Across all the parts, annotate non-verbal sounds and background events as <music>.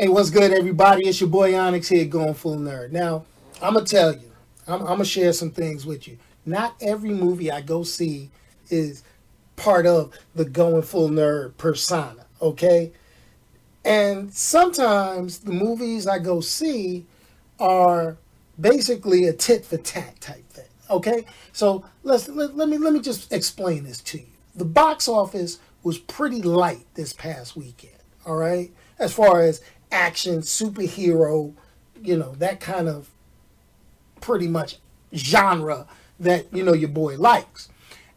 Hey, what's good, everybody? It's your boy Onyx here, going full nerd. Now, I'm gonna tell you, I'm, I'm gonna share some things with you. Not every movie I go see is part of the going full nerd persona, okay? And sometimes the movies I go see are basically a tit for tat type thing. Okay, so let's let, let me let me just explain this to you. The box office was pretty light this past weekend. All right, as far as action, superhero, you know that kind of pretty much genre that you know your boy likes.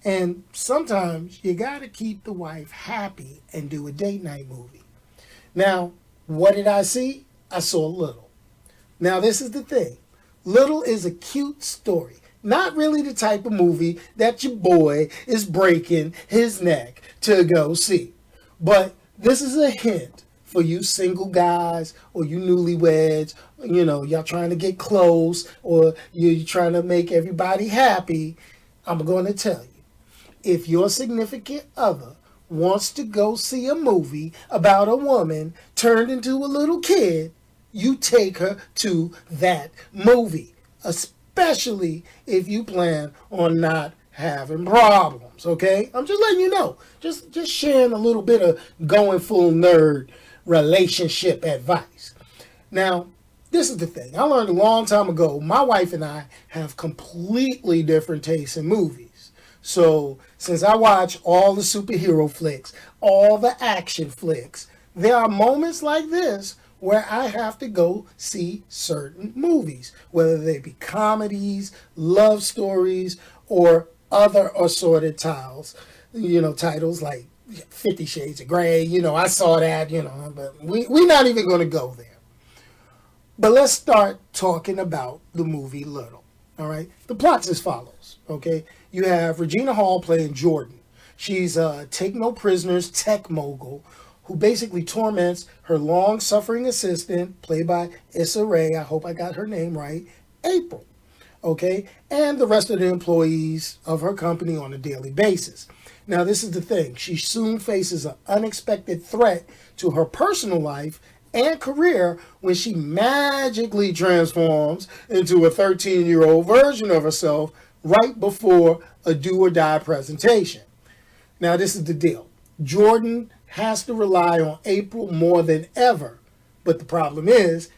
And sometimes you got to keep the wife happy and do a date night movie. Now, what did I see? I saw Little. Now, this is the thing Little is a cute story. Not really the type of movie that your boy is breaking his neck to go see. But this is a hint for you single guys or you newlyweds, you know, y'all trying to get close or you're trying to make everybody happy. I'm going to tell you if your significant other wants to go see a movie about a woman turned into a little kid, you take her to that movie, especially if you plan on not having problems, okay? I'm just letting you know. Just just sharing a little bit of going full nerd relationship advice. Now, this is the thing. I learned a long time ago, my wife and I have completely different tastes in movies. So, since I watch all the superhero flicks, all the action flicks, there are moments like this where I have to go see certain movies, whether they be comedies, love stories, or other assorted titles, you know, titles like Fifty Shades of Grey. You know, I saw that, you know, but we, we're not even going to go there. But let's start talking about the movie Little. All right. The plot's as follows. Okay. You have Regina Hall playing Jordan. She's a take no prisoners tech mogul who basically torments her long suffering assistant, played by Issa Rae. I hope I got her name right, April. Okay, and the rest of the employees of her company on a daily basis. Now, this is the thing she soon faces an unexpected threat to her personal life and career when she magically transforms into a 13 year old version of herself right before a do or die presentation. Now, this is the deal Jordan has to rely on April more than ever. But the problem is,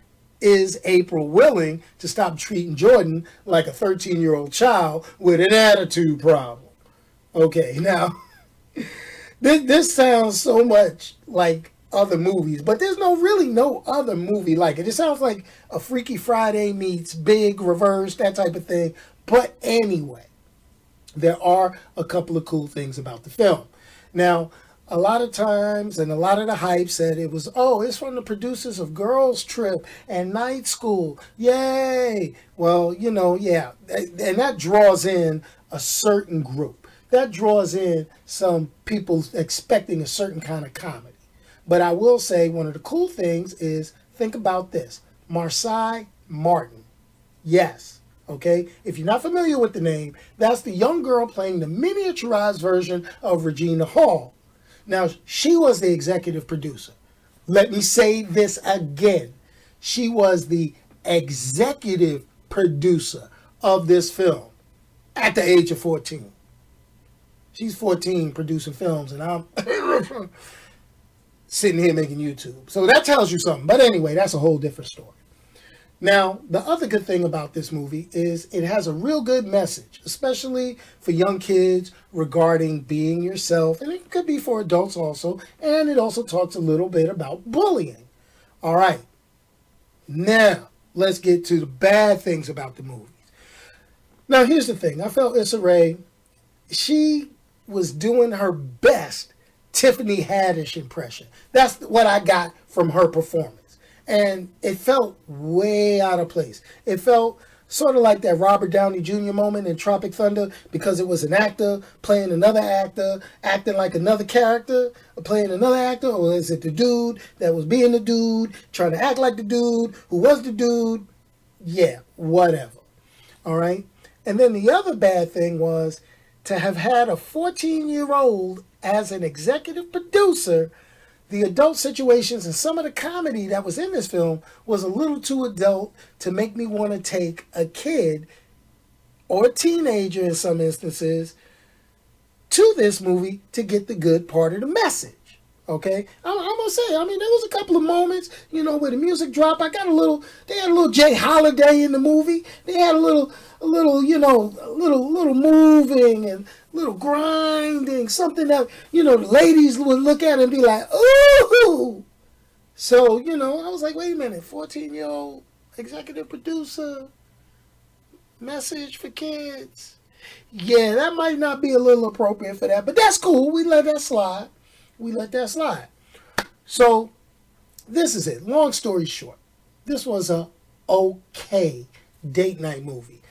is April willing to stop treating Jordan like a 13 year old child with an attitude problem? Okay, <laughs> now, this, this sounds so much like other movies, but there's no really no other movie like it. It sounds like a Freaky Friday meets Big Reverse, that type of thing. But anyway, there are a couple of cool things about the film. Now, a lot of times and a lot of the hype said it was oh it's from the producers of girls trip and night school. Yay! Well you know yeah and that draws in a certain group. That draws in some people expecting a certain kind of comedy. But i will say one of the cool things is think about this. Marsai martin. Yes okay? If you're not familiar with the name that's the young girl playing the miniaturized version of regina hall now, she was the executive producer. Let me say this again. She was the executive producer of this film at the age of 14. She's 14 producing films, and I'm <laughs> sitting here making YouTube. So that tells you something. But anyway, that's a whole different story. Now, the other good thing about this movie is it has a real good message, especially for young kids regarding being yourself, and it could be for adults also, and it also talks a little bit about bullying. All right, now let's get to the bad things about the movies. Now, here's the thing I felt Issa Rae, she was doing her best Tiffany Haddish impression. That's what I got from her performance and it felt way out of place. It felt sort of like that Robert Downey Jr. moment in Tropic Thunder because it was an actor playing another actor, acting like another character, playing another actor, or is it the dude that was being the dude, trying to act like the dude who was the dude? Yeah, whatever. All right. And then the other bad thing was to have had a 14 year old as an executive producer the adult situations and some of the comedy that was in this film was a little too adult to make me want to take a kid or a teenager in some instances to this movie to get the good part of the message. Okay, I'm, I'm, gonna say. I mean, there was a couple of moments, you know, where the music dropped. I got a little. They had a little Jay Holiday in the movie. They had a little, a little, you know, a little, little moving and little grinding. Something that you know, the ladies would look at and be like, "Ooh." So you know, I was like, wait a minute, 14 year old executive producer message for kids. Yeah, that might not be a little appropriate for that, but that's cool. We let that slide we let that slide. So this is it. Long story short, this was a okay date night movie.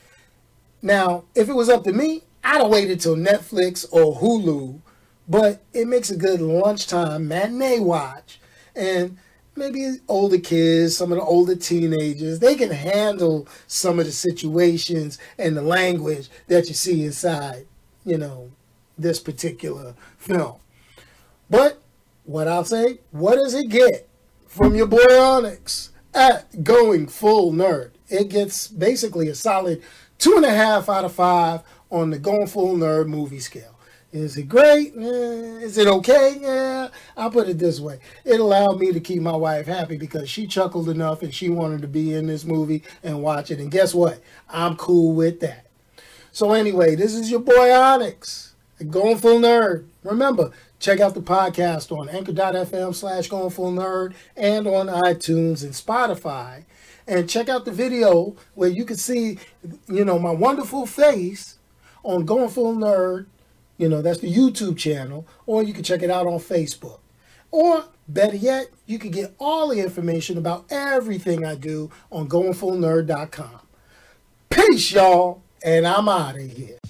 Now, if it was up to me, I'd have waited till Netflix or Hulu, but it makes a good lunchtime matinee watch. And maybe older kids, some of the older teenagers, they can handle some of the situations and the language that you see inside, you know, this particular film. But what I'll say, what does it get from your boy Onyx at Going Full Nerd? It gets basically a solid two and a half out of five on the Going Full Nerd movie scale. Is it great? Eh, is it okay? Yeah, I'll put it this way. It allowed me to keep my wife happy because she chuckled enough and she wanted to be in this movie and watch it. And guess what? I'm cool with that. So anyway, this is your boy Onyx, Going Full Nerd. Remember, Check out the podcast on anchor.fm slash going full nerd and on iTunes and Spotify. And check out the video where you can see, you know, my wonderful face on Going Full Nerd. You know, that's the YouTube channel. Or you can check it out on Facebook. Or better yet, you can get all the information about everything I do on goingfullnerd.com. Peace, y'all, and I'm out of here.